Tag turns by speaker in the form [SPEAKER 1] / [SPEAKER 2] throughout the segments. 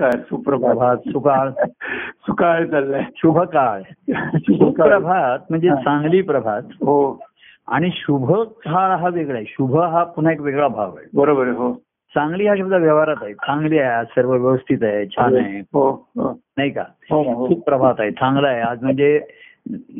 [SPEAKER 1] काय सुप्रभात.
[SPEAKER 2] प्रभात सुकाळ.
[SPEAKER 1] सुकाळ चाललाय.
[SPEAKER 2] शुभ काळ सुप्रभात म्हणजे
[SPEAKER 1] हा.
[SPEAKER 2] चांगली प्रभात.
[SPEAKER 1] हो.
[SPEAKER 2] आणि शुभ काळ हा वेगळा आहे. शुभ हा पुन्हा एक वेगळा भाव आहे.
[SPEAKER 1] बरोबर आहे हो.
[SPEAKER 2] चांगली हा शब्द व्यवहारात आहे. चांगली आहे आज सर्व व्यवस्थित आहे छान आहे.
[SPEAKER 1] हो. हो
[SPEAKER 2] नाही का?
[SPEAKER 1] हो ना, हो.
[SPEAKER 2] सुप्रभात आहे चांगला आहे. आज म्हणजे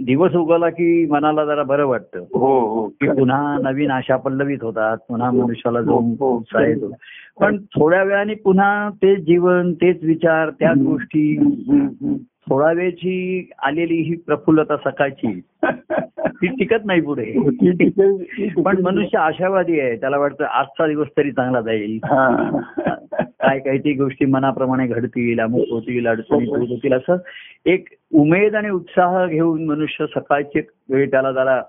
[SPEAKER 2] दिवस उगवला की मनाला जरा बरं वाटतं
[SPEAKER 1] हो हो
[SPEAKER 2] की पुन्हा नवीन आशा पल्लवीत होतात पुन्हा मनुष्याला जो
[SPEAKER 1] हो, हो.
[SPEAKER 2] उत्साह येतो पण थोड्या वेळाने पुन्हा तेच जीवन तेच विचार त्याच. गोष्टी. थोडा वेळची आलेली ही प्रफुल्लता सकाळची ती टिकत नाही पुढे.
[SPEAKER 1] ती-
[SPEAKER 2] पण मनुष्य आशावादी आहे त्याला वाटतं आजचा दिवस तरी चांगला जाईल.
[SPEAKER 1] हा.
[SPEAKER 2] काय काही ती गोष्टी मनाप्रमाणे घडतील अमुक होतील अडचणी दूर होतील असं एक उमेद आणि उत्साह घेऊन मनुष्य सकाळची वेळ त्याला जरा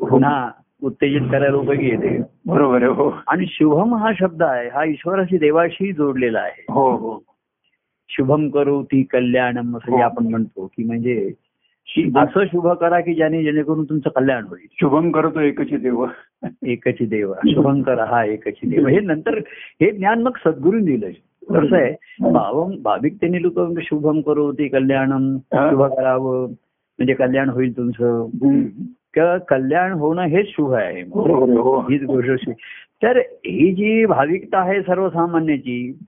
[SPEAKER 2] पुन्हा उत्तेजित करायला उपयोगी येते
[SPEAKER 1] बरोबर आहे हो.
[SPEAKER 2] आणि शुभम हा शब्द आहे हा ईश्वराशी देवाशी जोडलेला आहे.
[SPEAKER 1] हो हो.
[SPEAKER 2] शुभम करू ती कल्याणम असं जे आपण म्हणतो की म्हणजे असं शुभ करा की ज्याने जेणेकरून तुमचं कल्याण होईल.
[SPEAKER 1] शुभम करतो एकच देव.
[SPEAKER 2] एकची देव. शुभंकर हा एकची देव. हे नंतर हे ज्ञान मग सद्गुरून दिलं कसं आहे? भावम भाविकतेने लोक शुभम करू ती कल्याणम
[SPEAKER 1] हा.
[SPEAKER 2] शुभ करावं. म्हणजे कल्याण होईल तुमचं. कल्याण होणं हेच शुभ आहे.
[SPEAKER 1] हो.
[SPEAKER 2] हीच गोष्ट तर ही जी भाविकता आहे सर्वसामान्याची.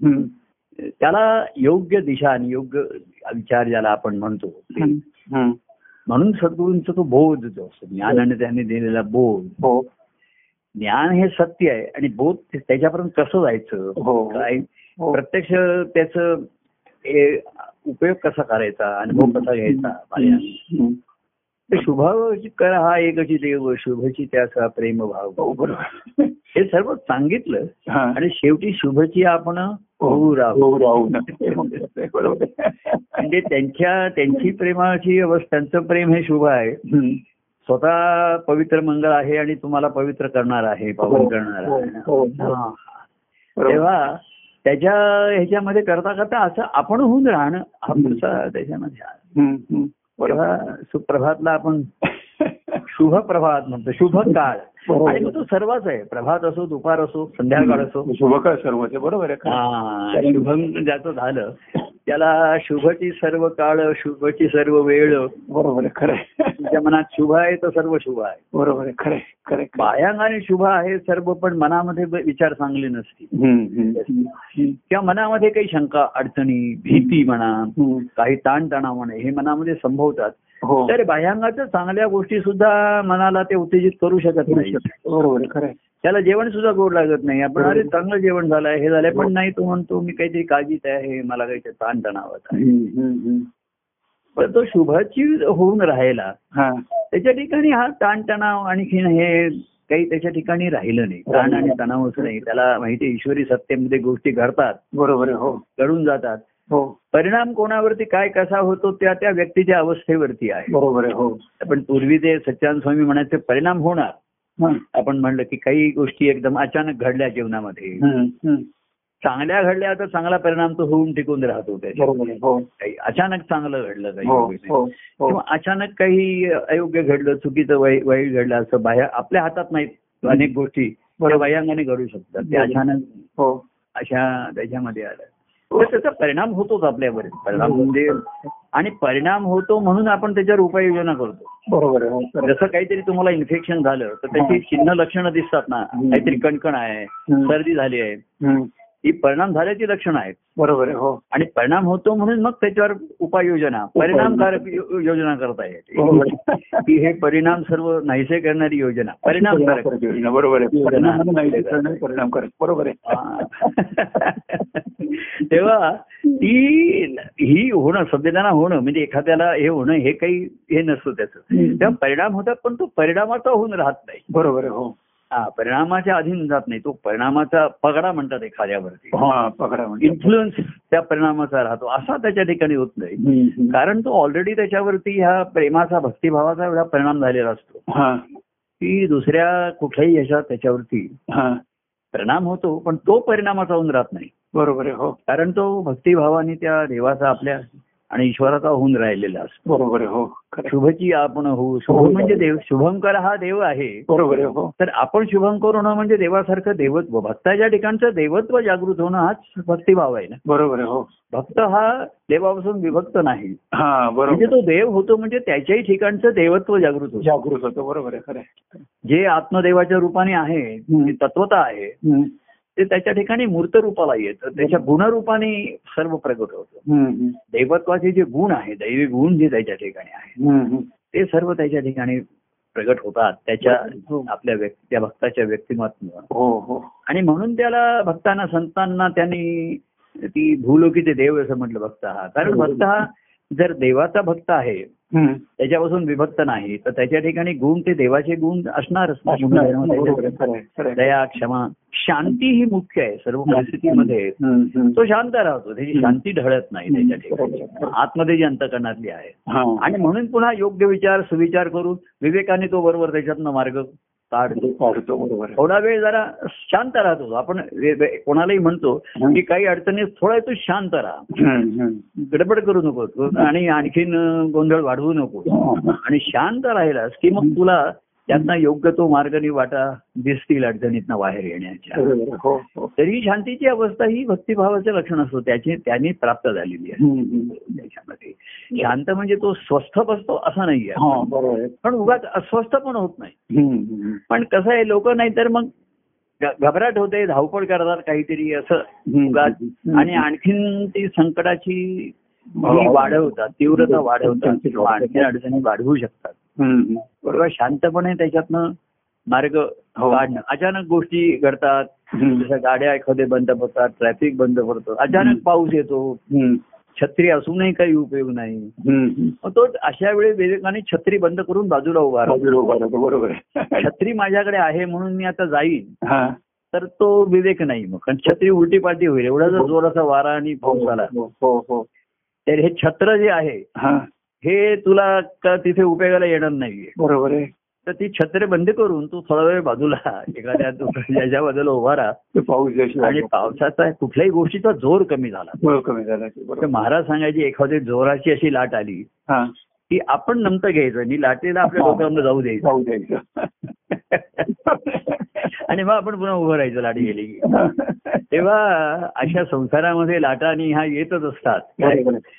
[SPEAKER 2] त्याला योग्य दिशा आणि योग्य विचार ज्याला आपण म्हणतो. म्हणून सद्गुरूंचा तो बोध जो असतो ज्ञानाने त्यांनी दिलेला बोध.
[SPEAKER 1] हो.
[SPEAKER 2] ज्ञान हे सत्य आहे आणि बोध त्याच्यापर्यंत कसं जायचं?
[SPEAKER 1] हो.
[SPEAKER 2] काय?
[SPEAKER 1] हो.
[SPEAKER 2] प्रत्यक्ष त्याचं उपयोग कसा करायचा? अनुभव कसा घ्यायचा? पर्याय.
[SPEAKER 1] हम्म.
[SPEAKER 2] ते शुभ कर हा एकची देव शुभची त्याचा प्रेम भाव
[SPEAKER 1] हो बरोबर
[SPEAKER 2] हे सर्व सांगितलं
[SPEAKER 1] हा.
[SPEAKER 2] आणि शेवटी शुभची आपण होऊ राहू
[SPEAKER 1] हो राहू.
[SPEAKER 2] म्हणजे त्यांच्या त्यांची प्रेमाची अवस्था त्यांचं प्रेम हे शुभ आहे. स्वतः पवित्र मंगळ आहे आणि तुम्हाला पवित्र करणार आहे पावन करणार
[SPEAKER 1] हो,
[SPEAKER 2] आहे
[SPEAKER 1] हो.
[SPEAKER 2] हा. तेव्हा त्याच्या ह्याच्यामध्ये करता करता असं आपण होऊन राहणं हा पुढचा त्याच्यामध्ये तेव्हा सुप्रभातला आपण शुभ प्रभात म्हणतो शुभ काळ
[SPEAKER 1] बरोबर.
[SPEAKER 2] आणि मग तो सर्वच आहे. प्रभात असो दुपार असो संध्याकाळ असो.
[SPEAKER 1] शुभकाळ सर्व बरोबर आहे
[SPEAKER 2] हा शुभम ज्याचं झालं त्याला शुभची सर्व काळ शुभची सर्व वेळ.
[SPEAKER 1] बरोबर आहे खरं आहे.
[SPEAKER 2] तुमच्या मनात शुभ आहे तर सर्व शुभ आहे
[SPEAKER 1] बरोबर आहे खरं खरं.
[SPEAKER 2] बाह्यांगाने शुभ आहे सर्व पण मनामध्ये विचार चांगले नसतील. किंवा मनामध्ये काही शंका अडचणी भीती म्हणा. काही ताणतणाव म्हणा हे मनामध्ये संभवतात
[SPEAKER 1] हो
[SPEAKER 2] तर बाह्यांगाच्या चांगल्या गोष्टी सुद्धा मनाला ते उत्तेजित करू शकत नाही
[SPEAKER 1] बरोबर खरं.
[SPEAKER 2] त्याला जेवण सुद्धा गोड लागत नाही आपण अरे चांगलं जेवण झालंय हे झालंय पण नाही तो म्हणतो मी काहीतरी काळजीत आहे मला काहीतरी ताणतणावात आहे. पण तो शुभाची होऊन राहायला
[SPEAKER 1] हा.
[SPEAKER 2] त्याच्या ठिकाणी हा ताणतणाव आणखीन हे काही त्याच्या ठिकाणी राहिलं नाही. ताण आणि तणावच नाही त्याला माहिती ईश्वरी सत्तेमध्ये गोष्टी घडतात.
[SPEAKER 1] बरोबर हो.
[SPEAKER 2] घडून जातात.
[SPEAKER 1] हो.
[SPEAKER 2] परिणाम कोणावरती काय कसा होतो त्या त्या व्यक्तीच्या अवस्थेवरती आहे.
[SPEAKER 1] बरोबर हो.
[SPEAKER 2] पण पूर्वी ते सच्चान स्वामी म्हणायचे परिणाम होणार. आपण म्हणलं की काही गोष्टी एकदम अचानक घडल्या जीवनामध्ये. चांगल्या घडल्या तर चांगला परिणाम तो होऊन टिकून राहतो
[SPEAKER 1] हो
[SPEAKER 2] काही अचानक चांगलं घडलं काही
[SPEAKER 1] हो. हो
[SPEAKER 2] किंवा अचानक काही अयोग्य घडलं चुकीचं वाई- वाईट घडलं असं बाहेर आपल्या हातात नाहीत अनेक गोष्टी. बाह्यांगाने घडू शकतात ते. अचानक
[SPEAKER 1] हो
[SPEAKER 2] अशा त्याच्यामध्ये आलं तर त्याचा परिणाम होतोच आपल्यावर परिणाम म्हणजे आणि परिणाम होतो म्हणून आपण त्याच्यावर उपाययोजना करतो
[SPEAKER 1] बरोबर.
[SPEAKER 2] जसं काहीतरी तुम्हाला इन्फेक्शन झालं तर त्याची चिन्ह लक्षणं दिसतात ना. काहीतरी कणकण आहे. सर्दी झाली आहे. ही परिणाम झाल्याची लक्षणं आहेत.
[SPEAKER 1] बरोबर आहे हो.
[SPEAKER 2] आणि परिणाम होतो म्हणून मग त्याच्यावर उपाययोजना परिणामकारक योजना करता येते
[SPEAKER 1] आहे.
[SPEAKER 2] की हे परिणाम सर्व नाहीसे करणारी योजना परिणामकारक
[SPEAKER 1] योजना, बरोबर आहे. परिणाम नाही ते करणार, परिणाम करत बरोबर आहे.
[SPEAKER 2] हा. तेव्हा ती ही होणं संवेदना होणं म्हणजे एखाद्याला हे होणं हे काही हे नसतं त्याचं. तेव्हा परिणाम होतात पण तो परिणामाचा होऊन राहत नाही.
[SPEAKER 1] बरोबर आहे हो
[SPEAKER 2] हा. परिणामाच्या अधीन जात नाही. तो परिणामाचा पगडा म्हणतात एखाद्यावरती.
[SPEAKER 1] हा म्हणजे
[SPEAKER 2] इन्फ्लुएन्स त्या परिणामाचा राहतो. असा त्याच्या ठिकाणी होत नाही. कारण तो ऑलरेडी त्याच्यावरती ह्या प्रेमाचा भक्तिभावाचा एवढा परिणाम झालेला असतो. की दुसऱ्या कुठल्याही यशात त्याच्यावरती
[SPEAKER 1] हा.
[SPEAKER 2] परिणाम होतो पण तो परिणामाचा होऊन राहत नाही.
[SPEAKER 1] बरोबर आहे हो.
[SPEAKER 2] कारण तो भक्तिभावाने त्या देवाचा आपल्या आणि ईश्वराचा होऊन राहिलेला असतो.
[SPEAKER 1] बरोबर हो.
[SPEAKER 2] शुभची आपण होऊ. शुभ म्हणजे देव शुभंकर हा देव आहे.
[SPEAKER 1] बरोबर हो.
[SPEAKER 2] तर आपण शुभंकर होणं म्हणजे देवासारखं देवत्व भक्ताच्या ठिकाणचं देवत्व जागृत होणं हाच भक्तिभाव आहे ना.
[SPEAKER 1] बरोबर हो.
[SPEAKER 2] भक्त हा देवापासून विभक्त नाही.
[SPEAKER 1] हा
[SPEAKER 2] म्हणजे तो देव होतो म्हणजे त्याच्याही ठिकाणचं देवत्व जागृत होतं.
[SPEAKER 1] जागृत होतो बरोबर आहे खरं.
[SPEAKER 2] जे आत्मदेवाच्या रूपाने आहे तत्वता आहे. ते त्याच्या ठिकाणी मूर्त रूपाला येतं. त्याच्या गुणरूपाने सर्व प्रगट होतं. दैवत्वाचे जे गुण आहे दैवी गुण जे त्याच्या ठिकाणी आहे. ते सर्व त्याच्या ठिकाणी प्रगट होतात. त्याच्या
[SPEAKER 1] हो.
[SPEAKER 2] आपल्या त्या भक्ताच्या व्यक्तिमत्व
[SPEAKER 1] हो हो.
[SPEAKER 2] आणि म्हणून त्याला भक्तांना संतांना त्यांनी ती भूलोकीचे देव असं म्हटलं भक्त हा. कारण भक्त हा जर देवाचा भक्त आहे. त्याच्यापासून विभक्त नाही तर त्याच्या ठिकाणी गुण ते देवाचे गुण असणारच. दया क्षमा शांती ही मुख्य आहे. सर्व परिस्थितीमध्ये. तो शांत राहतो. त्याची शांती ढळत नाही त्याच्या ठिकाणी. आतमध्ये जी अंतकरणातली आहे. आणि म्हणून पुन्हा योग्य विचार सुविचार करून विवेकाने तो बरोबर त्याच्यातनं मार्ग काढतो.
[SPEAKER 1] बरोबर.
[SPEAKER 2] थोडा वेळ जरा शांत राहतो. आपण कोणालाही म्हणतो की काही अडचणीत थोडा तू शांत राहा. गडबड करू नको आणि आणखीन गोंधळ वाढवू नको
[SPEAKER 1] हा.
[SPEAKER 2] आणि शांत राहिलास की मग तुला त्यांना योग्य तो मार्गाने वाटा दिसतील अडचणीतनं बाहेर येण्याच्या
[SPEAKER 1] आहे. हो हो
[SPEAKER 2] तरी शांतीची अवस्था ही भक्तिभावाचं लक्षण असतो त्याची त्यांनी प्राप्त झालेली आहे. त्याच्यामध्ये शांत म्हणजे तो स्वस्थ बसतो असं नाहीये
[SPEAKER 1] हा बरोबर आहे
[SPEAKER 2] पण उगाच अस्वस्थ पण होत नाही. पण कसं आहे लोक नाही तर मग घबराट होते धावपळ करतात काहीतरी असं. उगाच. आणि आणखीन ती संकटाची
[SPEAKER 1] हो.
[SPEAKER 2] ही वाढवतात तीव्रता वाढवतात आणखी अडचणी वाढवू शकतात. बरोबर. शांतपणे त्याच्यातनं मार्ग
[SPEAKER 1] हो.
[SPEAKER 2] काढणं. अचानक गोष्टी घडतात. जसं गाड्या एखाद्या बंद पडतात ट्रॅफिक बंद पडतो. अचानक पाऊस येतो. छत्री असूनही काही उपयोग नाही. तो अशा वेळी विवेकाने छत्री बंद करून बाजूला उभा
[SPEAKER 1] बरोबर
[SPEAKER 2] छत्री माझ्याकडे आहे म्हणून मी आता जाईन.
[SPEAKER 1] हा.
[SPEAKER 2] तर तो विवेक नाही मग. कारण छत्री उलटी पालटी होईल. एवढा जर जोराचा वारा आणि पाऊस आला.
[SPEAKER 1] हो हो हो.
[SPEAKER 2] तर हे छत्र जे आहे
[SPEAKER 1] हा
[SPEAKER 2] तुला का तिथे उपयोगाला येणार नाहीये?
[SPEAKER 1] बरोबर आहे.
[SPEAKER 2] तर ती छत्रे बंद करून तू थोडा वेळ बाजूला एखाद्या ज्याच्या बाजूला उभा राहा.
[SPEAKER 1] ते पाऊस
[SPEAKER 2] आणि पावसाचा कुठल्याही गोष्टीचा जोर कमी झाला.
[SPEAKER 1] कमी झाला
[SPEAKER 2] महाराज सांगायची एखादी जोराची अशी लाट आली की आपण नमतं घ्यायचं आणि लाटेला आपल्या. डोक्यावर जाऊ द्यायचं.
[SPEAKER 1] जाऊ द्यायचं.
[SPEAKER 2] आणि मग आपण पुन्हा उभं राहायचं लाट गेली की तेव्हा अशा संसारामध्ये लाटा आणि ह्या येतच असतात.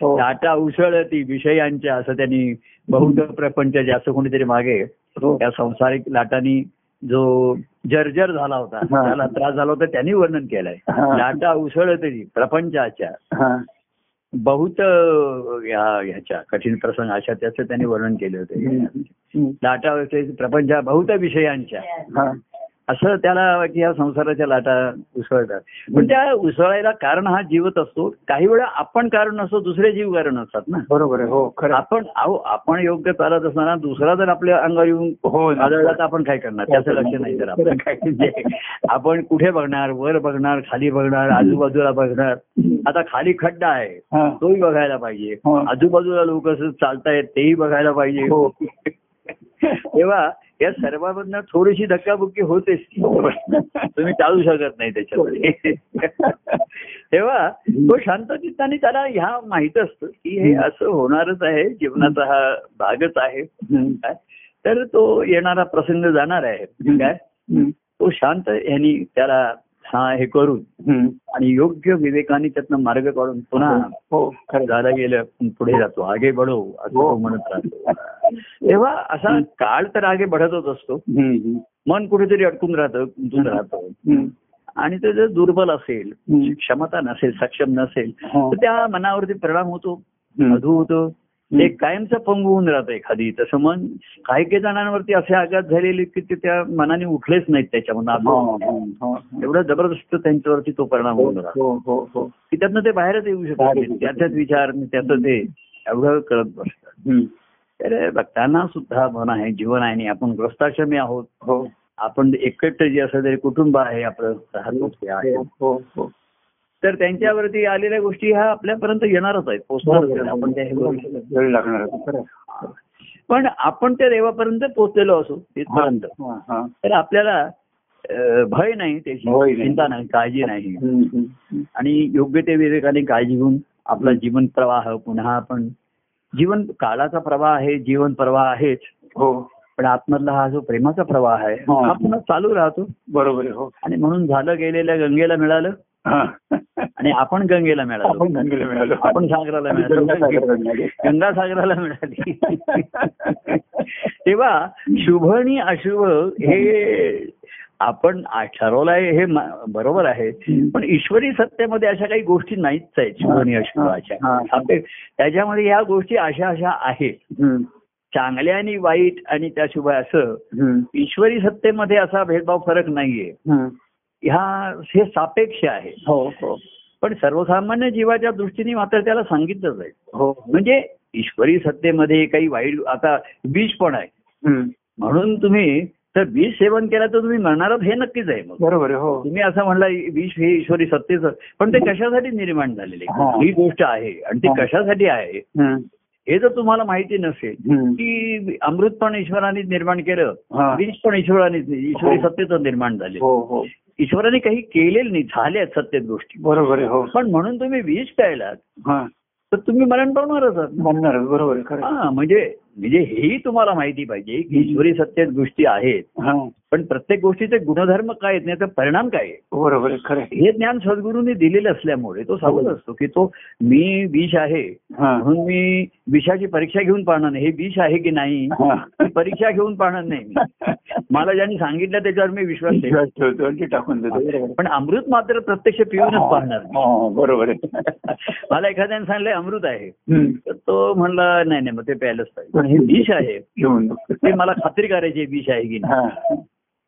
[SPEAKER 1] हो.
[SPEAKER 2] लाटा उसळती विषयांच्या असं त्यांनी बहुत प्रपंच असं कोणीतरी मागे
[SPEAKER 1] हो.
[SPEAKER 2] त्या संसारिक लाटांनी जो जर्जर झाला होता
[SPEAKER 1] हा.
[SPEAKER 2] त्याला त्रास झाला होता त्यांनी वर्णन केलंय
[SPEAKER 1] हा.
[SPEAKER 2] लाटा उसळती प्रपंचाच्या
[SPEAKER 1] हा.
[SPEAKER 2] बहुत या ह्याच्या कठीण प्रसंग अशा त्याचं त्यांनी वर्णन केले होते. लाटा प्रपंचा बहुत विषयांच्या
[SPEAKER 1] हा.
[SPEAKER 2] असं त्याला की या संसाराच्या लाटा उसळतात. पण त्या उसळायला कारण हा जीवच असतो. काही वेळा आपण कारण नसतो दुसरे जीव कारण असतात ना.
[SPEAKER 1] बरोबर आहे. हो खरं.
[SPEAKER 2] आपण अहो आपण योग्य चालत असताना दुसरा जर आपल्या अंगावर येऊन
[SPEAKER 1] हो ना.
[SPEAKER 2] आदळला तर आपण काय करणार? त्याचं लक्ष नाही तर आपण. काय आपण कुठे बघणार? वर बघणार? खाली बघणार? आजूबाजूला बघणार? आता खाली खड्डा आहे.
[SPEAKER 1] हा.
[SPEAKER 2] तोही बघायला पाहिजे.
[SPEAKER 1] हो.
[SPEAKER 2] आजूबाजूला लोक असं चालतायत तेही बघायला पाहिजे.
[SPEAKER 1] हो.
[SPEAKER 2] तेव्हा या सर्वांमधनं थोडीशी धक्काबुक्की होतेच. तुम्ही टाळू शकत नाही त्याच्यामध्ये. तेव्हा तो शांत चित्ताने त्याला ह्या माहीत असतं की हे असं होणारच आहे जीवनाचा हा भागच आहे. तर तो येणारा प्रसंग जाणार आहे. काय. तो शांत यांनी त्याला हा हे करून. आणि योग्य विवेकाने त्यातनं मार्ग काढून पुन्हा
[SPEAKER 1] हो. खरं.
[SPEAKER 2] झालं गेलं पुढे जातो. आगे बढो असं
[SPEAKER 1] हो.
[SPEAKER 2] म्हणत राहतो. तेव्हा असा काळ तर आगे बढतच असतो. मन कुठेतरी अडकून राहतं गुंतून राहतं. आणि ते जर दुर्बल असेल
[SPEAKER 1] हम्म.
[SPEAKER 2] क्षमता नसेल सक्षम नसेल
[SPEAKER 1] हा.
[SPEAKER 2] तर त्या मनावरती परिणाम होतो. मधू होतो. ते कायमचं पंगू होऊन राहतं एखादी. तसं मन काही काही जणांवरती असे आघात झालेले की ते त्या मनाने उठलेच नाहीत त्याच्यामधून.
[SPEAKER 1] हा, हा.
[SPEAKER 2] एवढा जबरदस्त त्यांच्यावरती तो परिणाम होऊन राहतो. की त्यातनं ते बाहेरच येऊ शकत
[SPEAKER 1] बाहेर
[SPEAKER 2] नाही
[SPEAKER 1] येऊ शकत
[SPEAKER 2] त्याच्याच विचार त्याचं ते एवढं करत बसतात. तर भक्तांना सुद्धा मन आहे जीवन आहे आणि आपण ग्रस्ताश्रमी आहोत
[SPEAKER 1] हो
[SPEAKER 2] आपण एकटं जे असं तरी कुटुंब आहे आपलं राहतो
[SPEAKER 1] हो हो
[SPEAKER 2] तर त्यांच्यावरती आलेल्या गोष्टी ह्या आपल्यापर्यंत येणारच आहेत पोचणारच आहेत आपण हे.
[SPEAKER 1] वेळ लागणार.
[SPEAKER 2] पण आपण त्या देवापर्यंत पोचलेलो असू तिथपर्यंत. तर आपल्याला भय नाही त्याची. चिंता नाही काळजी नाही. आणि योग्य ते विवेकाने काळजी घेऊन आपला जीवन प्रवाह पुन्हा आपण जीवन काळाचा प्रवाह आहे जीवन प्रवाह आहेच.
[SPEAKER 1] हो.
[SPEAKER 2] पण आतमधला हा जो प्रेमाचा प्रवाह आहे
[SPEAKER 1] हा.
[SPEAKER 2] हा पुन्हा चालू राहतो.
[SPEAKER 1] बरोबर आहे हो.
[SPEAKER 2] आणि म्हणून झालं गेलेल्या गंगेला मिळालं.
[SPEAKER 1] हा.
[SPEAKER 2] आणि आपण गंगेला मिळालो.
[SPEAKER 1] आपण गंगेला मिळालो.
[SPEAKER 2] आपण सागराला मिळालो.
[SPEAKER 1] मिळालो.
[SPEAKER 2] गंगा सागराला मिळाली. तेव्हा शुभ आणि अशुभ हे आपण आ- ठरवलं आहे हे बरोबर आहे. पण ईश्वरी सत्तेमध्ये अशा काही गोष्टी नाहीच आहेत अशुभ अशा त्याच्यामध्ये ह्या गोष्टी अशा अशा आहेत. चांगल्या आणि वाईट आणि त्या शुभ असं. ईश्वरी सत्तेमध्ये असा भेदभाव फरक नाहीये. ह्या हे सापेक्ष आहे.
[SPEAKER 1] हो हो.
[SPEAKER 2] पण सर्वसामान्य जीवाच्या दृष्टीने मात्र त्याला सांगितलंच आहे.
[SPEAKER 1] हो.
[SPEAKER 2] म्हणजे ईश्वरी सत्तेमध्ये काही वाईट आता विष पण आहे. म्हणून तुम्ही तर विष सेवन केलं तर तुम्ही मरणारच हे नक्कीच आहे मग
[SPEAKER 1] बरोबर आहे हो
[SPEAKER 2] तुम्ही असं म्हणला विष हे ईश्वरी सत्तेचं पण ते कशासाठी निर्माण झालेले
[SPEAKER 1] हा.
[SPEAKER 2] ही गोष्ट आहे आणि ती
[SPEAKER 1] हा.
[SPEAKER 2] कशासाठी आहे. हे जर तुम्हाला माहिती नसेल. की अमृत पण ईश्वराने निर्माण केलं
[SPEAKER 1] हा.
[SPEAKER 2] विष पण ईश्वराने ईश्वरी
[SPEAKER 1] हो.
[SPEAKER 2] सत्तेचं निर्माण झाले
[SPEAKER 1] हो हो
[SPEAKER 2] ईश्वराने काही केलेलं नाही झाल्या सत्तेत गोष्टी
[SPEAKER 1] बरोबर आहे हो
[SPEAKER 2] पण म्हणून तुम्ही विष प्यायलात
[SPEAKER 1] हा
[SPEAKER 2] तर तुम्ही मरण पावणारच
[SPEAKER 1] बरोबर.
[SPEAKER 2] हा म्हणजे म्हणजे हेही तुम्हाला माहिती पाहिजे की ईश्वरी सत्तेत गोष्टी आहेत.
[SPEAKER 1] हा.
[SPEAKER 2] पण प्रत्येक गोष्टीचे गुणधर्म काय आहेत तर परिणाम काय आहे?
[SPEAKER 1] बरोबर.
[SPEAKER 2] हे ज्ञान सद्गुरूंनी दिलेलं असल्यामुळे तो सांगत असतो की तो मी विष आहे
[SPEAKER 1] हा.
[SPEAKER 2] म्हणून मी विषाची परीक्षा घेऊन पाहणार नाही. हे विष आहे की नाही?
[SPEAKER 1] हा.
[SPEAKER 2] ही परीक्षा घेऊन पाहणार नाही मला ज्यांनी सांगितलं त्याच्यावर मी विश्वास ठेव
[SPEAKER 1] विश्वास ठेवतो टाकून देतो.
[SPEAKER 2] पण अमृत मात्र प्रत्यक्ष पिऊनच पाहणार.
[SPEAKER 1] हा, बरोबर आहे.
[SPEAKER 2] मला एखाद्याने सांगलंय अमृत आहे. तर तो म्हणला नाही नाही मग ते प्यायलाच पाहिजे. पण हे विष आहे.
[SPEAKER 1] घेऊन.
[SPEAKER 2] ते मला खात्री करायची आहे विष आहे की नाही.
[SPEAKER 1] हा.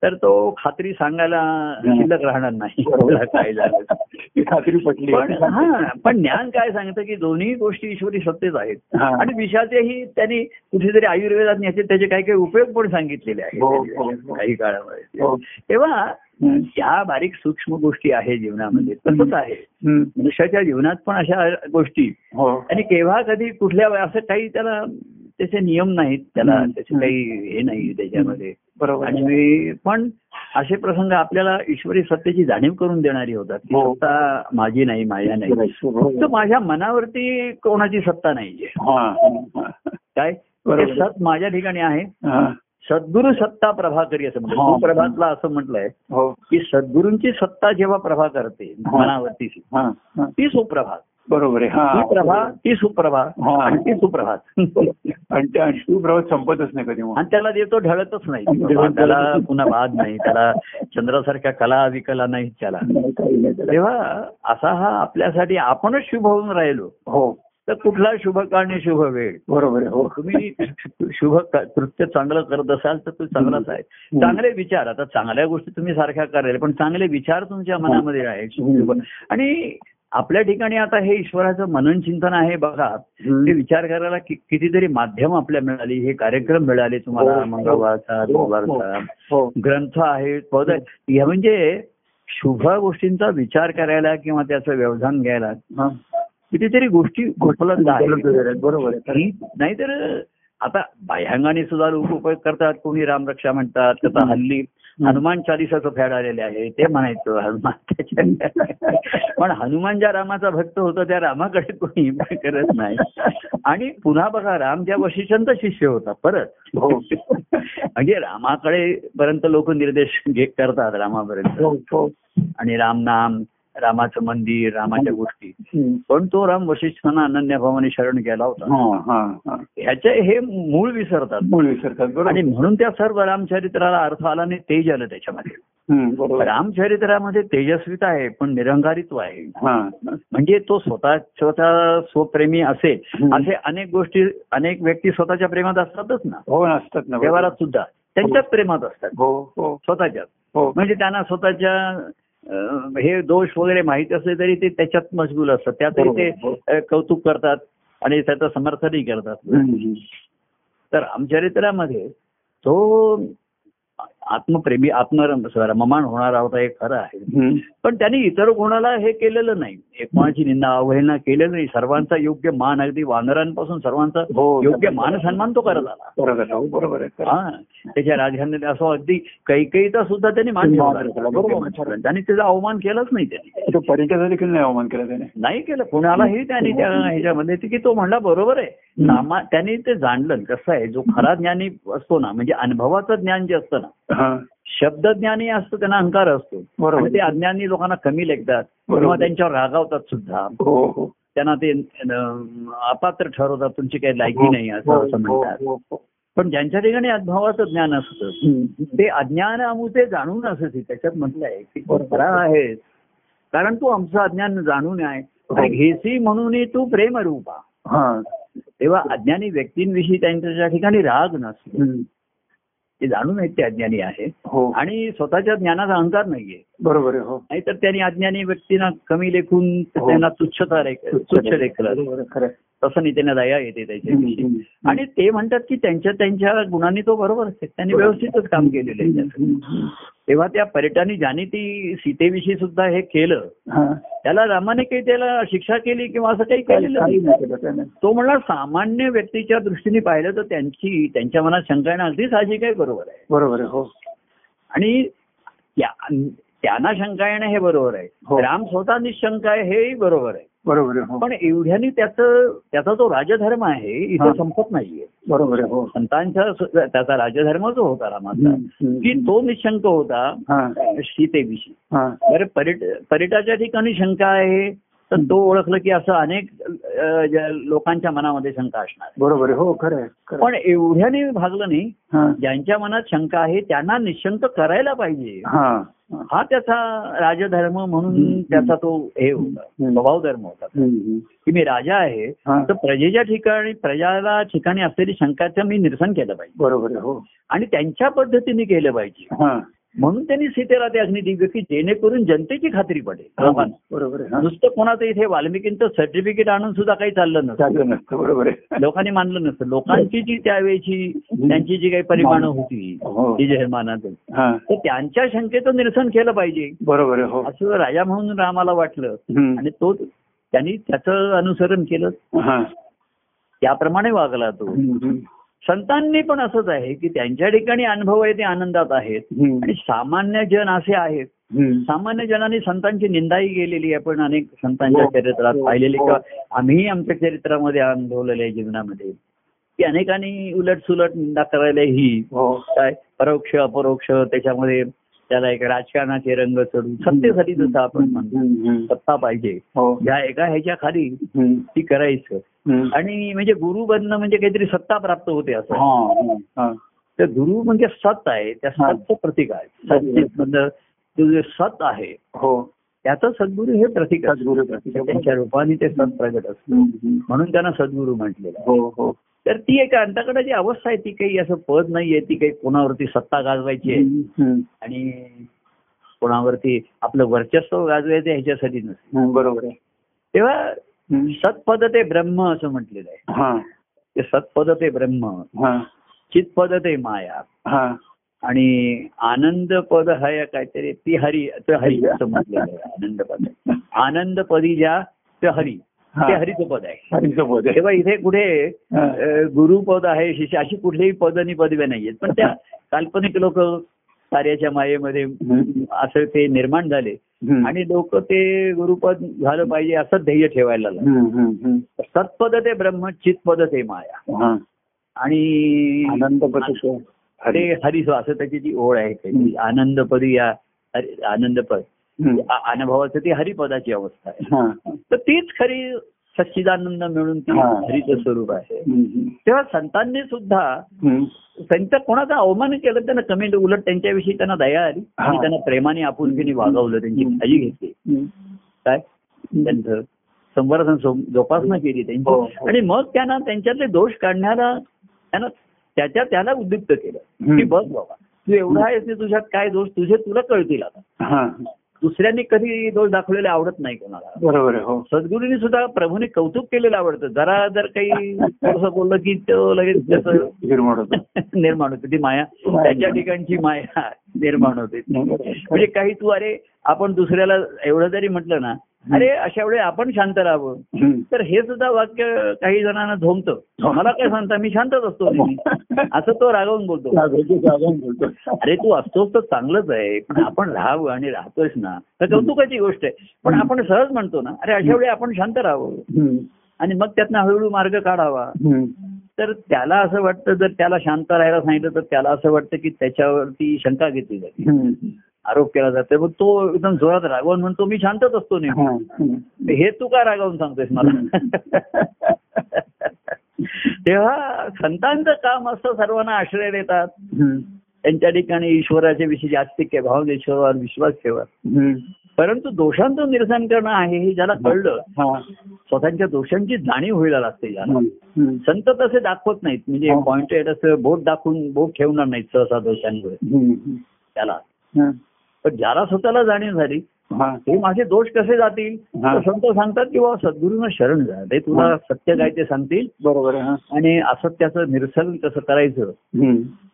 [SPEAKER 2] तर तो खात्री सांगायला शिल्लक राहणार नाही.
[SPEAKER 1] खात्री पटली.
[SPEAKER 2] पण हा पण ज्ञान काय सांगतं की दोन्ही गोष्टी ईश्वरी सत्तेच आहेत.
[SPEAKER 1] हा.
[SPEAKER 2] आणि विषाचेही त्यांनी कुठेतरी आयुर्वेदात याचे त्याचे काही काही उपयोग पण सांगितलेले
[SPEAKER 1] हो, हो,
[SPEAKER 2] आहेत
[SPEAKER 1] हो.
[SPEAKER 2] काही काळामध्ये.
[SPEAKER 1] हो.
[SPEAKER 2] तेव्हा
[SPEAKER 1] हम्म.
[SPEAKER 2] या बारीक सूक्ष्म गोष्टी आहेत जीवनामध्ये तसंच आहे. मनुष्याच्या जीवनात पण अशा गोष्टी.
[SPEAKER 1] हो.
[SPEAKER 2] आणि केव्हा कधी कुठल्या असं काही त्याला त्याचे नियम नाहीत त्याला. त्याचे काही हे नाही त्याच्यामध्ये
[SPEAKER 1] बरोबर.
[SPEAKER 2] आणि पण असे प्रसंग आपल्याला ईश्वरी सत्तेची जाणीव करून देणारी होतात की
[SPEAKER 1] हो.
[SPEAKER 2] सत्ता माझी नाही माझ्या नाही तर माझ्या मनावरती कोणाची सत्ता नाहीये. काय सत माझ्या ठिकाणी आहे. सद्गुरु सत्ता प्रभाकरी असं. म्हणतो प्रभातला असं म्हटलंय
[SPEAKER 1] हो
[SPEAKER 2] की सद्गुरूंची सत्ता जेव्हा प्रभा करते. मनावरती. ती सुप्रभात
[SPEAKER 1] बरोबर आहे. हा.
[SPEAKER 2] प्रभा ती सुप्रभा
[SPEAKER 1] हा.
[SPEAKER 2] आणि ती सुप्रभात.
[SPEAKER 1] आणि त्या शिवप्रवास संपतच नाही कधी
[SPEAKER 2] आणि त्याला देतो ढळतच नाही. त्याला पुन्हा भाग नाही. त्याला चंद्रासारख्या कला विकला नाही त्याला. तेव्हा असा हा आपल्यासाठी आपणच शुभ होऊन राहिलो.
[SPEAKER 1] हो.
[SPEAKER 2] तर कुठला शुभ आणि शुभ वेळ?
[SPEAKER 1] बरोबर आहे. हो.
[SPEAKER 2] तुम्ही शुभ कृत्य चांगलं करत असाल तर तो चांगलाच आहे. चांगले विचार आता चांगल्या गोष्टी तुम्ही सारख्या कराल पण चांगले विचार तुमच्या मनामध्ये आहे शुभ. आणि आपल्या ठिकाणी आता हे ईश्वराचं मनन चिंतन आहे बघा. ते विचार करायला कि- कितीतरी माध्यम आपल्या मिळाली हे कार्यक्रम मिळाले तुम्हाला
[SPEAKER 1] हो.
[SPEAKER 2] मंगळवारचा
[SPEAKER 1] हो,
[SPEAKER 2] बुधवारचा.
[SPEAKER 1] हो.
[SPEAKER 2] ग्रंथ आहेत पद म्हणजे शुभ गोष्टींचा विचार करायला किंवा त्याचं व्यवधान घ्यायला. कितीतरी गोष्टी उपलब्ध आहेत.
[SPEAKER 1] बरोबर
[SPEAKER 2] नाहीतर आता बाह्यांगाने सुद्धा लोक उपयोग करतात. कोणी रामरक्षा म्हणतात त्याचा हल्ली हनुमान चालिसाचं फॅड आलेले आहे ते म्हणायचं हनुमान त्याच्या पण हनुमान ज्या रामाचा भक्त होता त्या रामाकडे कोणी करत नाही. आणि पुन्हा बघा राम ज्या वशिष्ठांचा शिष्य होता परत.
[SPEAKER 1] हो.
[SPEAKER 2] म्हणजे रामाकडे पर्यंत लोक निर्देश करतात रामापर्यंत.
[SPEAKER 1] हो हो.
[SPEAKER 2] आणि राम नाम रामाचं मंदिर रामाच्या गोष्टी. पण तो राम वशिष्ठांना अनन्यभावाने शरण गेला होता.
[SPEAKER 1] हा हा हा.
[SPEAKER 2] ह्याचे हे मूळ विसरतात.
[SPEAKER 1] मूळ विसरतात
[SPEAKER 2] आणि म्हणून त्या सर्व रामचरित्राला अर्थ आला आणि तेज आलं त्याच्यामध्ये. रामचरित्रामध्ये तेजस्विता आहे पण निरंकारित्व आहे.
[SPEAKER 1] हा.
[SPEAKER 2] म्हणजे तो स्वतः स्वतः स्वप्रेमी असेल. असे अनेक गोष्टी अनेक व्यक्ती स्वतःच्या प्रेमात असतातच ना.
[SPEAKER 1] हो नसतात ना.
[SPEAKER 2] व्यवहारात सुद्धा. त्यांच्याच प्रेमात असतात.
[SPEAKER 1] हो हो.
[SPEAKER 2] स्वतःच्याच.
[SPEAKER 1] हो.
[SPEAKER 2] म्हणजे त्यांना स्वतःच्या हे दोष वगैरे माहीत असले तरी ते त्याच्यात मशगूल असतात. त्यातही ते कौतुक करतात आणि त्याचं समर्थनही करतात. तर रामचरित्रामध्ये तो आत्मप्रेमी आत्म ममान होणारा होता हे खरं आहे. पण त्यांनी इतर कोणाला हे केलेलं नाही. एक कोणाची निंदा अवहेलना केलेलं नाही. सर्वांचा योग्य मान अगदी वानरांपासून सर्वांचा
[SPEAKER 1] हो
[SPEAKER 2] योग्य मान सन्मान तो करत आला.
[SPEAKER 1] बरोबर आहे, हो.
[SPEAKER 2] हा. त्याच्या राजघाण्यात असं अगदी कैकेयीचा सुद्धा त्यांनी मान. त्यांनी त्याचा अवमान केलाच नाही त्यांनी.
[SPEAKER 1] तो परिचयाचा देखील नाही अवमान केला त्याने?
[SPEAKER 2] नाही केलं. कुणालाही त्यांनी त्या ह्याच्यामध्ये ते की तो म्हणला बरोबर आहे. त्यांनी ते जाणलं. कसं आहे? जो खरा ज्ञानी असतो ना म्हणजे अनुभवाचं ज्ञान जे असतं ना
[SPEAKER 1] हा
[SPEAKER 2] शब्दज्ञानी असतो त्यांना अहंकार असतो
[SPEAKER 1] बरोबर.
[SPEAKER 2] ते अज्ञानी लोकांना कमी लेखतात. किंवा त्यांच्यावर रागावतात सुद्धा
[SPEAKER 1] हो हो
[SPEAKER 2] त्यांना ते अपात्र ठरवतात तुमची काही लायकी
[SPEAKER 1] हो,
[SPEAKER 2] नाही असं असं म्हणतात. पण ज्यांच्या ठिकाणी अनुभवाचं ज्ञान असतं. ते अज्ञान अमुते जाणून असत त्याच्यात म्हटलंय की तू
[SPEAKER 1] बरोबर.
[SPEAKER 2] खरा आहेस कारण तू आमचं अज्ञान जाणून आहे घेसी म्हणून तू प्रेमरूपा
[SPEAKER 1] हा
[SPEAKER 2] तेव्हा अज्ञानी व्यक्तींविषयी त्यांच्या ठिकाणी राग नसतो. ते जाणून आहेत ते अज्ञानी आहे
[SPEAKER 1] हो.
[SPEAKER 2] आणि स्वतःच्या ज्ञानाचा अहंकार नाहीये.
[SPEAKER 1] बरोबर हो.
[SPEAKER 2] नाहीतर त्यांनी अज्ञानी व्यक्तींना कमी लेखून
[SPEAKER 1] हो.
[SPEAKER 2] त्यांना तुच्छता तुच्छ लेखलं तसं नाही त्यांना दया येते त्याच्याविषयी
[SPEAKER 1] हम्म.
[SPEAKER 2] आणि ते म्हणतात की त्यांच्या त्यांच्या गुणांनी तो बरोबर असते त्यांनी व्यवस्थितच काम केलेलं आहे. तेव्हा त्या पर्यटनाने ज्याने ती सीतेविषयी सुद्धा हे केलं. त्याला रामाने काही त्याला शिक्षा केली किंवा असं काही केलेलं. तो म्हणला सामान्य व्यक्तीच्या दृष्टीने पाहिलं तर त्यांची त्यांच्या मनात शंका येणं अगदी साहजिक आहे बरोबर आहे
[SPEAKER 1] बरोबर आहे हो
[SPEAKER 2] आणि त्या- त्यांना शंका येणं हे बरोबर आहे
[SPEAKER 1] हो.
[SPEAKER 2] राम स्वतः निशंक आहे हेही बरोबर आहे
[SPEAKER 1] बरोबर आहे हो.
[SPEAKER 2] पण एवढ्याने त्याचं त्याचा जो राजधर्म आहे इथे. संपत नाहीये.
[SPEAKER 1] बरोबर आहे हो.
[SPEAKER 2] संतांचा त्याचा राजधर्म जो होता रामाचा. की तो निशंक होता
[SPEAKER 1] हा.
[SPEAKER 2] सीतेविषयी.
[SPEAKER 1] हा.
[SPEAKER 2] पर्यट पर्यटाच्या ठिकाणी शंका आहे तर तो ओळखलं की असं अनेक लोकांच्या मनामध्ये शंका असणार.
[SPEAKER 1] बरोबर हो खरं.
[SPEAKER 2] पण एवढ्याने भागलं नाही ज्यांच्या मनात शंका आहे त्यांना निशंक करायला पाहिजे.
[SPEAKER 1] हा.
[SPEAKER 2] त्याचा राजधर्म म्हणून. त्याचा तो हे होता. स्वभाव धर्म होता. की मी राजा आहे. तर प्रजेच्या ठिकाणी प्रजाला ठिकाणी असलेली शंकाचं मी निरसन केलं पाहिजे.
[SPEAKER 1] बरोबर हो.
[SPEAKER 2] आणि त्यांच्या पद्धतीने केलं पाहिजे.
[SPEAKER 3] म्हणून त्यांनी सीतेला ते अग्नी दिव्य की जेणेकरून जनतेची खात्री पडेल.
[SPEAKER 1] बरोबर आहे. हा.
[SPEAKER 3] नुसतं कोणाचं इथे वाल्मिकींचं सर्टिफिकेट आणून सुद्धा काही चाललं नसतं.
[SPEAKER 1] बरोबर
[SPEAKER 3] लोकांनी मानलं नसतं. लोकांची जी त्यावेळेची त्यांची जी काही परिमाणं होती
[SPEAKER 1] हो.
[SPEAKER 3] ती
[SPEAKER 1] हा.
[SPEAKER 3] तर त्यांच्या शंकेचं निरसन केलं पाहिजे.
[SPEAKER 1] बरोबर हो.
[SPEAKER 3] असं राजा म्हणून रामाला वाटलं. आणि तो त्यांनी त्याचं अनुसरण केलं.
[SPEAKER 1] हा.
[SPEAKER 3] त्याप्रमाणे वागला तो. संतांनी पण असंच आहे की त्यांच्या ठिकाणी अनुभव आहे ते आनंदात आहेत. आणि सामान्य जन असे आहेत. सामान्य जनांनी संतांची निंदाही केलेली आहे. आपण अनेक संतांच्या
[SPEAKER 1] हो,
[SPEAKER 3] चरित्रात
[SPEAKER 1] हो,
[SPEAKER 3] पाहिलेली
[SPEAKER 1] हो.
[SPEAKER 3] किंवा आम्हीही आमच्या चरित्रामध्ये अनुभवलेलं आहे जीवनामध्ये. की अनेकांनी उलट सुलट निंदा करायला हो. काय? परोक्ष अपरोक्ष त्याच्यामध्ये त्याला एक राजकारणाचे रंग चढून सत्तेसाठी जसं आपण म्हणतो. सत्ता पाहिजे
[SPEAKER 1] हो
[SPEAKER 3] या एका ह्याच्या खाली. ती करायचं. आणि म्हणजे गुरु बनणं म्हणजे काहीतरी सत्ता प्राप्त होते असं
[SPEAKER 1] हा, हा.
[SPEAKER 3] तर गुरु म्हणजे सत आहे त्या. सतचं प्रतीक आहे सत्य तुझे सत आहे
[SPEAKER 1] हो
[SPEAKER 3] त्याचं सद्गुरू हे प्रतीक. त्यांच्या रूपाने ते सत प्रगट असतं. म्हणून त्यांना सद्गुरू म्हटलेलं तर ती एक अंतकडाची अवस्था आहे ती काही असं पद नाहीये ती काही कोणावरती सत्ता गाजवायची आहे. आणि कोणावरती आपलं वर्चस्व गाजवायचं ह्याच्यासाठी नसतं.
[SPEAKER 1] बरोबर आहे.
[SPEAKER 3] तेव्हा. सत्पद ते ब्रह्म असं म्हटलेलं आहे.
[SPEAKER 1] हा.
[SPEAKER 3] ते सत्पद ते ब्रह्म
[SPEAKER 1] हा.
[SPEAKER 3] चितपद ते माया.
[SPEAKER 1] हा.
[SPEAKER 3] आणि आनंद पद हा या काहीतरी ती हरी हरी असं म्हटलेलं आहे आनंद पद आनंद पदी ज्या ते हरी. ते हरीचं पद आहे.
[SPEAKER 1] हरीचं बोध आहे.
[SPEAKER 3] तेव्हा इथे कुठे गुरुपद आहे शिष्य अशी कुठलीही पद आणि पदव्या नाहीयेत. पण त्या काल्पनिक लोक कार्याच्या मायेमध्ये. असं ते निर्माण झाले. आणि लोक ते गुरुपद झालं पाहिजे असं ध्येय ठेवायला लागलं. सत्पद ते ब्रह्म चितपद ते माया. आणि
[SPEAKER 1] आनंद पथक हरी
[SPEAKER 3] ते हरिस असं त्याची जी ओळ आहे आनंदपदी या आनंदपद. अनुभवाचं ती हरिपदाची अवस्था आहे
[SPEAKER 1] हा.
[SPEAKER 3] तर तीच खरी सच्चिदानंद मिळून ती
[SPEAKER 1] हा.
[SPEAKER 3] हरीचं स्वरूप आहे तेव्हा संतांनी सुद्धा. त्यांचा कोणाचा अवमान केलं त्यांना कमी उलट त्यांच्याविषयी त्यांना दया आली आणि
[SPEAKER 1] हा.
[SPEAKER 3] त्यांना प्रेमाने आपुलकीने वागवलं त्यांची. काळजी घेतली. काय त्यांचं संवर्धन जोपासना केली
[SPEAKER 1] हो,
[SPEAKER 3] त्यांची
[SPEAKER 1] हो.
[SPEAKER 3] आणि मग त्यांना त्यांच्यातले दोष काढण्याला त्यांना त्याच्या त्याला उद्युक्त केलं. की बघ बाबा तू एवढा आहेस तुझ्यात काय दोष तुझे तुला कळतील आता
[SPEAKER 1] हा.
[SPEAKER 2] दुसऱ्यांनी कधी दोष दाखवलेले आवडत नाही कोणाला.
[SPEAKER 1] बरोबर आहे हो.
[SPEAKER 2] सद्गुरूंनी सुद्धा प्रभूने कौतुक केलेलं आवडतं. जरा जर काही थोडंसं बोललं की तो लगेच
[SPEAKER 1] निर्माण होतं.
[SPEAKER 2] निर्माण होते. ती माया त्याच्या ठिकाणची माया निर्माण होते. म्हणजे काही तू अरे आपण दुसऱ्याला एवढं जरी म्हटलं ना अरे अशा वेळी आपण शांत राहावं. तर हे सुद्धा वाक्य काही जणांना झोमतं मला काय सांगता मी शांतच असतो. असं तो रागवून बोलतो. अरे तू असतोस तर चांगलंच आहे पण आपण राहावं आणि राहतोयस ना. तर कौतुकाची गोष्ट आहे. पण आपण सहज म्हणतो ना अरे अशा वेळी आपण शांत राहावं. आणि मग त्यातनं हळूहळू मार्ग काढावा. तर त्याला असं वाटतं जर त्याला शांत राहायला सांगितलं तर त्याला असं वाटतं की त्याच्यावरती शंका घेतली जाते. आरोप केला जातो मग तो एकदम जोरात रागवून म्हणतो मी शांतच असतो नेहमी
[SPEAKER 1] हा.
[SPEAKER 2] तू का रागावून सांगतोयस मला तेव्हा संतांचं काम असतं सर्वांना आश्रय देतात. त्यांच्या ठिकाणी ईश्वराच्या विषयी जास्तिक भाव ईश्वरावर विश्वास ठेवा. परंतु दोषांचं निरसन करणं आहे हे ज्याला कळलं
[SPEAKER 1] हा.
[SPEAKER 2] स्वतःच्या दोषांची जाणीव व्हायला लागते ज्याला. संत तसे दाखवत नाहीत म्हणजे. पॉइंटेड असं बोट दाखवून बोट ठेवणार नाहीत सहसा दोषांवर
[SPEAKER 1] हम्म.
[SPEAKER 2] त्याला
[SPEAKER 1] हा.
[SPEAKER 2] पण ज्याला स्वतःला जाणीव झाली
[SPEAKER 1] हा.
[SPEAKER 2] हे माझे दोष कसे जातील संत सांगतात की बाबा सद्गुरूंना शरण जा ते तुला. सत्य काय ते सांगतील
[SPEAKER 1] बरोबर.
[SPEAKER 2] आणि असत्याचं निरसन कसं करायचं.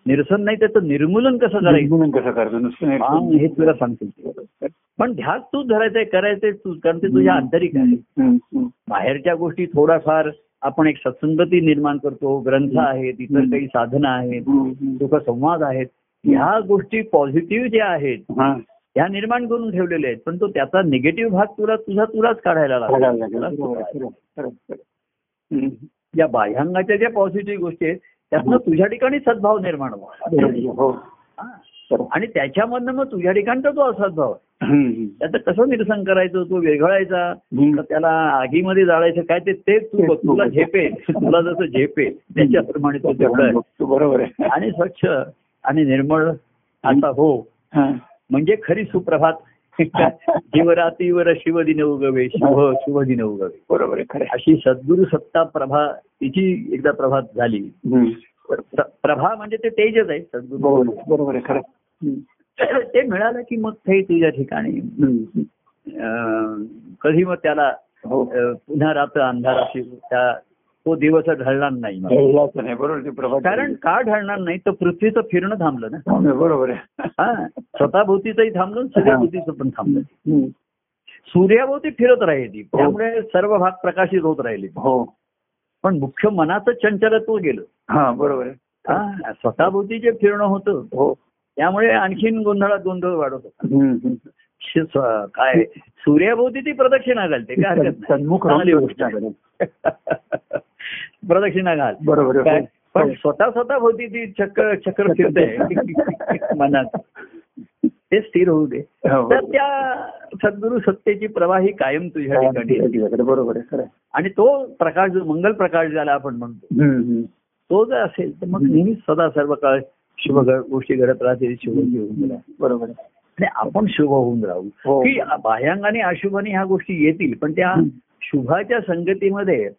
[SPEAKER 2] निरसन नाही त्याचं निर्मूलन कसं करायचं
[SPEAKER 1] निर्मूलन कसं करायचं.
[SPEAKER 2] हा, तुला सांगतील ते. पण ध्यास तूच धरायचंय करायचंय तू कारण ते तुझ्या आंतरिक आहे. बाहेरच्या गोष्टी थोडाफार आपण एक सत्संगती निर्माण करतो ग्रंथ आहेत इतर काही साधनं आहेत
[SPEAKER 1] हम्म.
[SPEAKER 2] सुख संवाद आहेत ह्या गोष्टी पॉझिटिव्ह ज्या आहेत
[SPEAKER 1] हा.
[SPEAKER 2] ह्या निर्माण करून ठेवलेल्या आहेत पण तो त्याचा निगेटिव्ह भाग तुला तुझा तुलाच काढायला लागला. या बाह्यांगाच्या ज्या पॉझिटिव्ह गोष्टी आहेत त्यातनं तुझ्या ठिकाणी सद्भाव निर्माण व्हावा.
[SPEAKER 1] हो.
[SPEAKER 2] आणि त्याच्यामधनं मग तुझ्या ठिकाणचा तो असद्भाव. त्याचं कसं निरसन करायचं तो. तर त्याला आगीमध्ये जाळायचं काय ते ते तू बघ. तुला झेपेल. तुला जसं झेपेल त्याच्याप्रमाणे तो तेवढं
[SPEAKER 1] बरोबर आहे.
[SPEAKER 2] आणि स्वच्छ. आणि निर्मळ असा हो.
[SPEAKER 1] हा.
[SPEAKER 2] म्हणजे खरी सुप्रभात. जीवरातीवर शिवदिन उगवे शुभ शुभ दिन उगवे.
[SPEAKER 1] बरोबर.
[SPEAKER 2] अशी सद्गुरु सत्ता प्रभा तिची एकदा प्रभात झाली. प्रभा म्हणजे ते तेजच आहे सद्गुरु.
[SPEAKER 1] बरोबर खरं.
[SPEAKER 2] ते मिळालं की मग ते तुझ्या ठिकाणी. कधी मग त्याला
[SPEAKER 1] हो.
[SPEAKER 2] पुन्हा रात्र अंधाराशी त्या तो दिवस ढळणार नाही
[SPEAKER 1] बरोबर
[SPEAKER 2] कारण का ढळणार नाही? तर पृथ्वीचं फिरणं थांबलं ना.
[SPEAKER 1] हो, बरोबर आहे.
[SPEAKER 2] हा स्वतःभोवतीचंही थांबलं सूर्याभोवतीचं पण थांबलं. सूर्याभोवती फिरत राहिली त्यामुळे सर्व भाग प्रकाशित होत राहिले.
[SPEAKER 1] हो.
[SPEAKER 2] पण मुख्य मनाचं चंचलत्व गेलं.
[SPEAKER 1] हा बरोबर आहे.
[SPEAKER 2] हा स्वतःभोवती जे फिरणं होतं
[SPEAKER 1] हो.
[SPEAKER 2] त्यामुळे आणखीन गोंधळात गोंधळ वाढत होता. काय सूर्याभोवती ती प्रदक्षिणा घालते काय हरकत नाही.
[SPEAKER 1] सन्मुख
[SPEAKER 2] गोष्ट आहे. प्रदक्षिणा घाल
[SPEAKER 1] बरोबर आहे
[SPEAKER 2] पण स्वतः स्वतः भोवती ती चक्र चक्र फिरते मनात ते स्थिर होऊ दे
[SPEAKER 1] हो.
[SPEAKER 2] तर त्या सद्गुरु सत्तेची प्रवाही कायम तुझ्या ठिकाणी.
[SPEAKER 1] बरोबर आहे.
[SPEAKER 2] आणि तो प्रकाश जो मंगल प्रकाश ज्याला आपण म्हणतो. तो जर असेल तर मग नेहमीच सदा सर्व काळ शुभ गोष्टी घडत राहतील शुभ राहतील.
[SPEAKER 1] बरोबर
[SPEAKER 2] आणि आपण शुभ होऊन राहू
[SPEAKER 1] हो.
[SPEAKER 2] की बाह्यांगाने अशुभाने ह्या गोष्टी येतील पण त्या. शुभाच्या संगतीमध्ये.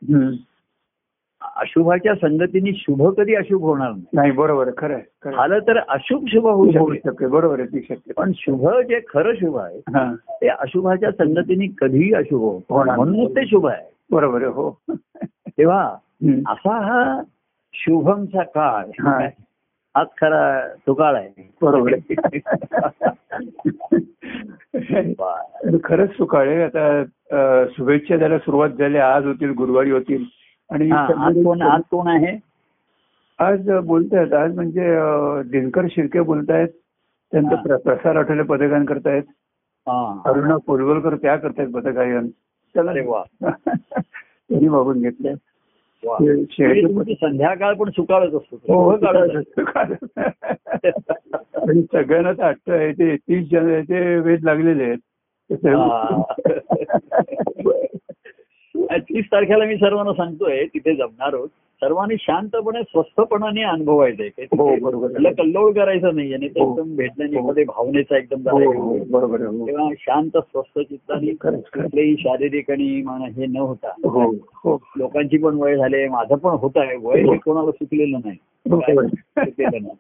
[SPEAKER 2] अशुभाच्या संगतीने शुभ कधी अशुभ होणार नाही.
[SPEAKER 1] नाही बरोबर खरं.
[SPEAKER 2] झालं तर अशुभ शुभ होऊ शकते.
[SPEAKER 1] बरोबर आहे ती शक्य
[SPEAKER 2] पण शुभ जे खरं शुभ आहे ते अशुभाच्या संगतीने कधीही अशुभ
[SPEAKER 1] होणार.
[SPEAKER 2] म्हणून ते शुभ आहे.
[SPEAKER 1] बरोबर हो.
[SPEAKER 2] तेव्हा. असा हा शुभमचा काळ
[SPEAKER 1] हा.
[SPEAKER 2] हाच खरा तो काळ आहे.
[SPEAKER 1] बरोबर. खरंच सुकाळ आहे. आता शुभेच्छा द्यायला सुरुवात झाली आज होतील गुरुवारी होतील. आणि
[SPEAKER 2] हा, आज कोण आज कोण आहे?
[SPEAKER 1] आज बोलतायत आज म्हणजे दिनकर शिर्के बोलतायत त्यांचं
[SPEAKER 2] हा.
[SPEAKER 1] प्र- प्रसार आठवले पदगान करतायत.
[SPEAKER 2] हा.
[SPEAKER 1] अरुणा कोलवलकर त्या करतायत पदगायन त्याला त्यांनी बघून घेतलंय.
[SPEAKER 2] म्हणजे संध्याकाळ पण सुकाळच असतो.
[SPEAKER 1] हो सुकाळ. आणि सगळ्यांना तर आहे ते तीस जण ते वेध लागलेले आहेत.
[SPEAKER 2] तीस तारखेला मी सर्वांना सांगतोय तिथे जमणार आहोत सर्वांनी शांतपणे स्वस्थपणाने अनुभवायचं आहे
[SPEAKER 1] हो.
[SPEAKER 2] त्याला कल्लोळ करायचं नाही आणि ते
[SPEAKER 1] हो.
[SPEAKER 2] एकदम भेटल्याने मध्ये भावनेचा एकदम हे
[SPEAKER 1] हो, हो. बरोबर हो.
[SPEAKER 2] तेव्हा शांत स्वस्थ चित्ताने. कुठलेही शारीरिक आणि हे न होता
[SPEAKER 1] हो हो
[SPEAKER 2] लोकांची पण वय झाले माझं पण होत आहे वय हे कोणाला चुकलेलं नाही.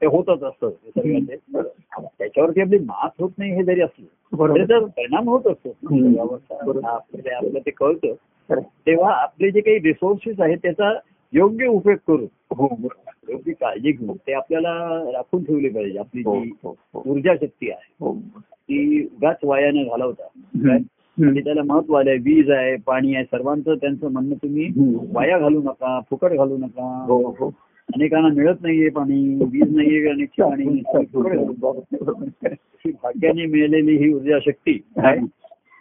[SPEAKER 2] ते होतच असतं त्याच्यावरती आपली मात होत नाही हे जरी असलं त्याचा परिणाम होत असतो. आपल्याला आपलं ते कळतं. तेव्हा आपले जे काही रिसोर्सेस आहेत त्याचा योग्य उपयोग करू
[SPEAKER 1] हो.
[SPEAKER 2] योग्य काळजी घेऊ ते आपल्याला राखून ठेवली पाहिजे. आपली
[SPEAKER 1] हो
[SPEAKER 2] जी
[SPEAKER 1] हो
[SPEAKER 2] ऊर्जा शक्ती आहे ती उगाच वायाने घालवता. म्हणजे त्याला महत्त्व आलंय. वीज आहे पाणी आहे सर्वांचं त्यांचं म्हणणं तुम्ही. वाया घालू नका फुकट घालू नका. अनेकांना मिळत नाहीये पाणी वीज नाहीये अनेक ठिकाणी. भाग्याने मिळालेली ही ऊर्जा शक्ती?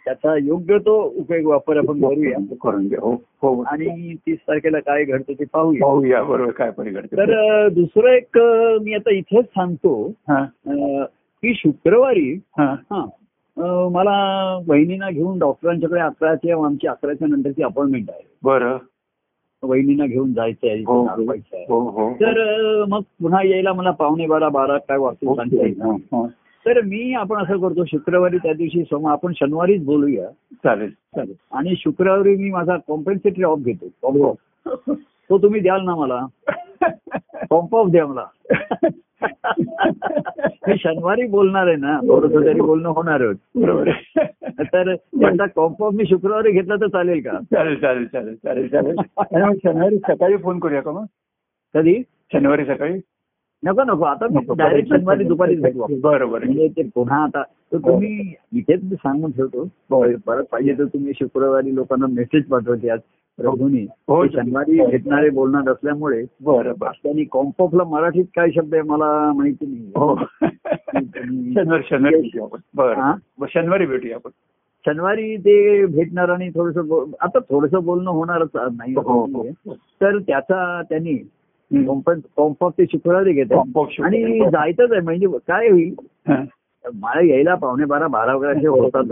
[SPEAKER 2] त्याचा योग्य तो उपयोग वापर आपण करूया.
[SPEAKER 1] करून घ्या. हो हो.
[SPEAKER 2] आणि तीस तारखेला काय घडतं ते पाहूया.
[SPEAKER 1] पाहूया बरोबर. काय परिघडते
[SPEAKER 2] तर दुसरं एक मी आता इथेच सांगतो.
[SPEAKER 1] हा.
[SPEAKER 2] की शुक्रवारी
[SPEAKER 1] हा.
[SPEAKER 2] हा मला बहिणींना घेऊन डॉक्टरांच्याकडे अकराच्या आमची अकराच्या नंतरची अपॉइंटमेंट आहे.
[SPEAKER 1] बरं.
[SPEAKER 2] बहिणींना घेऊन जायचं आहे
[SPEAKER 1] हो
[SPEAKER 2] तर मग पुन्हा यायला मला पावणे बारा बारा काय वाजता सांगता येईल?
[SPEAKER 1] हो.
[SPEAKER 2] तर मी आपण असं करतो शुक्रवारी त्या दिवशी सोम आपण शनिवारीच बोलूया.
[SPEAKER 1] चालेल. चालेल.
[SPEAKER 2] आणि शुक्रवारी मी माझा कॉम्पेन्सेटरी ऑफ घेतो. Comp off. तो तुम्ही द्याल ना मला? कॉम्प ऑफ द्या मला. मी शनिवारी बोलणार आहे ना. थोडस तरी बोलणं होणार
[SPEAKER 1] बरोबर.
[SPEAKER 2] तर त्याचा कॉम्प ऑफ मी शुक्रवारी घेतला तर चालेल का?
[SPEAKER 1] चालेल चालेल चालेल चालेल चालेल. शनिवारी सकाळी फोन करूया का मग?
[SPEAKER 2] कधी?
[SPEAKER 1] शनिवारी सकाळी?
[SPEAKER 2] नको नको. आता डायरेक्ट. शनिवारी दुपारीच भेटू आपण.
[SPEAKER 1] बरं बरं
[SPEAKER 2] म्हणजे ते पुन्हा आता तर तुम्ही इथेच मी सांगून ठेवतो. परत पाहिजे तर तुम्ही शुक्रवारी लोकांना मेसेज पाठवते आज. प्रभूनी
[SPEAKER 1] हो.
[SPEAKER 2] शनिवारी भेटणारे बोलणार असल्यामुळे त्यांनी कॉम्पॉफला मराठीत काय शब्द आहे मला माहिती नाही.
[SPEAKER 1] हो. शनिवारी शनिवारी भेटूया आपण.
[SPEAKER 2] हा?
[SPEAKER 1] शनिवारी भेटूया आपण.
[SPEAKER 2] शनिवारी ते भेटणार आणि थोडस आता थोडस बोलणं होणारच नाही
[SPEAKER 1] हो हो. हो.
[SPEAKER 2] तर त्याचा त्यांनी कॉम्पॉफ ते शुक्रवारी घेत. आणि जायचंच आहे म्हणजे काय होईल?
[SPEAKER 1] हा.
[SPEAKER 2] मला यायला पावणे बारा बारा वगैरे होतात.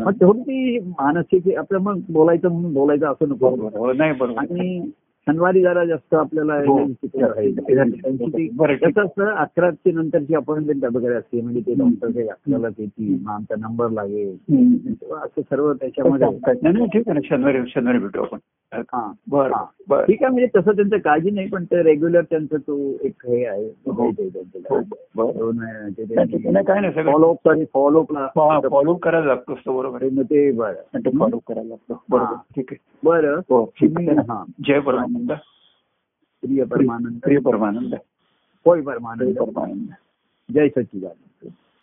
[SPEAKER 2] मग तेवढी ती मानसिक आपलं मग बोलायचं म्हणून बोलायचं असं नको.
[SPEAKER 1] हो
[SPEAKER 2] आणि शनिवारी जरा जास्त आपल्याला
[SPEAKER 1] हो.
[SPEAKER 2] कसं असतं अकराची नंतरची अपॉइंटमेंट वगैरे असते म्हणजे ते डॉक्टर येतील मग आमचा नंबर लागेल. असं सर्व त्याच्यामध्ये.
[SPEAKER 1] ठीक आहे ना. शनिवारी शनिवारी भेटू आपण.
[SPEAKER 2] हा.
[SPEAKER 1] बरं
[SPEAKER 2] हा. ठीक आहे म्हणजे तसं त्यांचं काळजी नाही पण ते रेग्युलर त्यांचं तो एक हे आहे.
[SPEAKER 1] हो. नाही, काय नाही,
[SPEAKER 2] फॉलोअप सॉरी फॉलोअपला
[SPEAKER 1] फॉलो करायला लागतो असतो बरोबर
[SPEAKER 2] मग ते बरं.
[SPEAKER 1] आणि ते फॉलो करायला लागतो. बरोबर
[SPEAKER 2] हा.
[SPEAKER 1] ठीक आहे.
[SPEAKER 2] बरं.
[SPEAKER 1] हो
[SPEAKER 2] हा.
[SPEAKER 1] जय परमानंद
[SPEAKER 2] प्रिय परमानंद
[SPEAKER 1] प्रिय परमानंद
[SPEAKER 2] होय परमानंद
[SPEAKER 1] परमानंद
[SPEAKER 2] जय सच्चिदानंद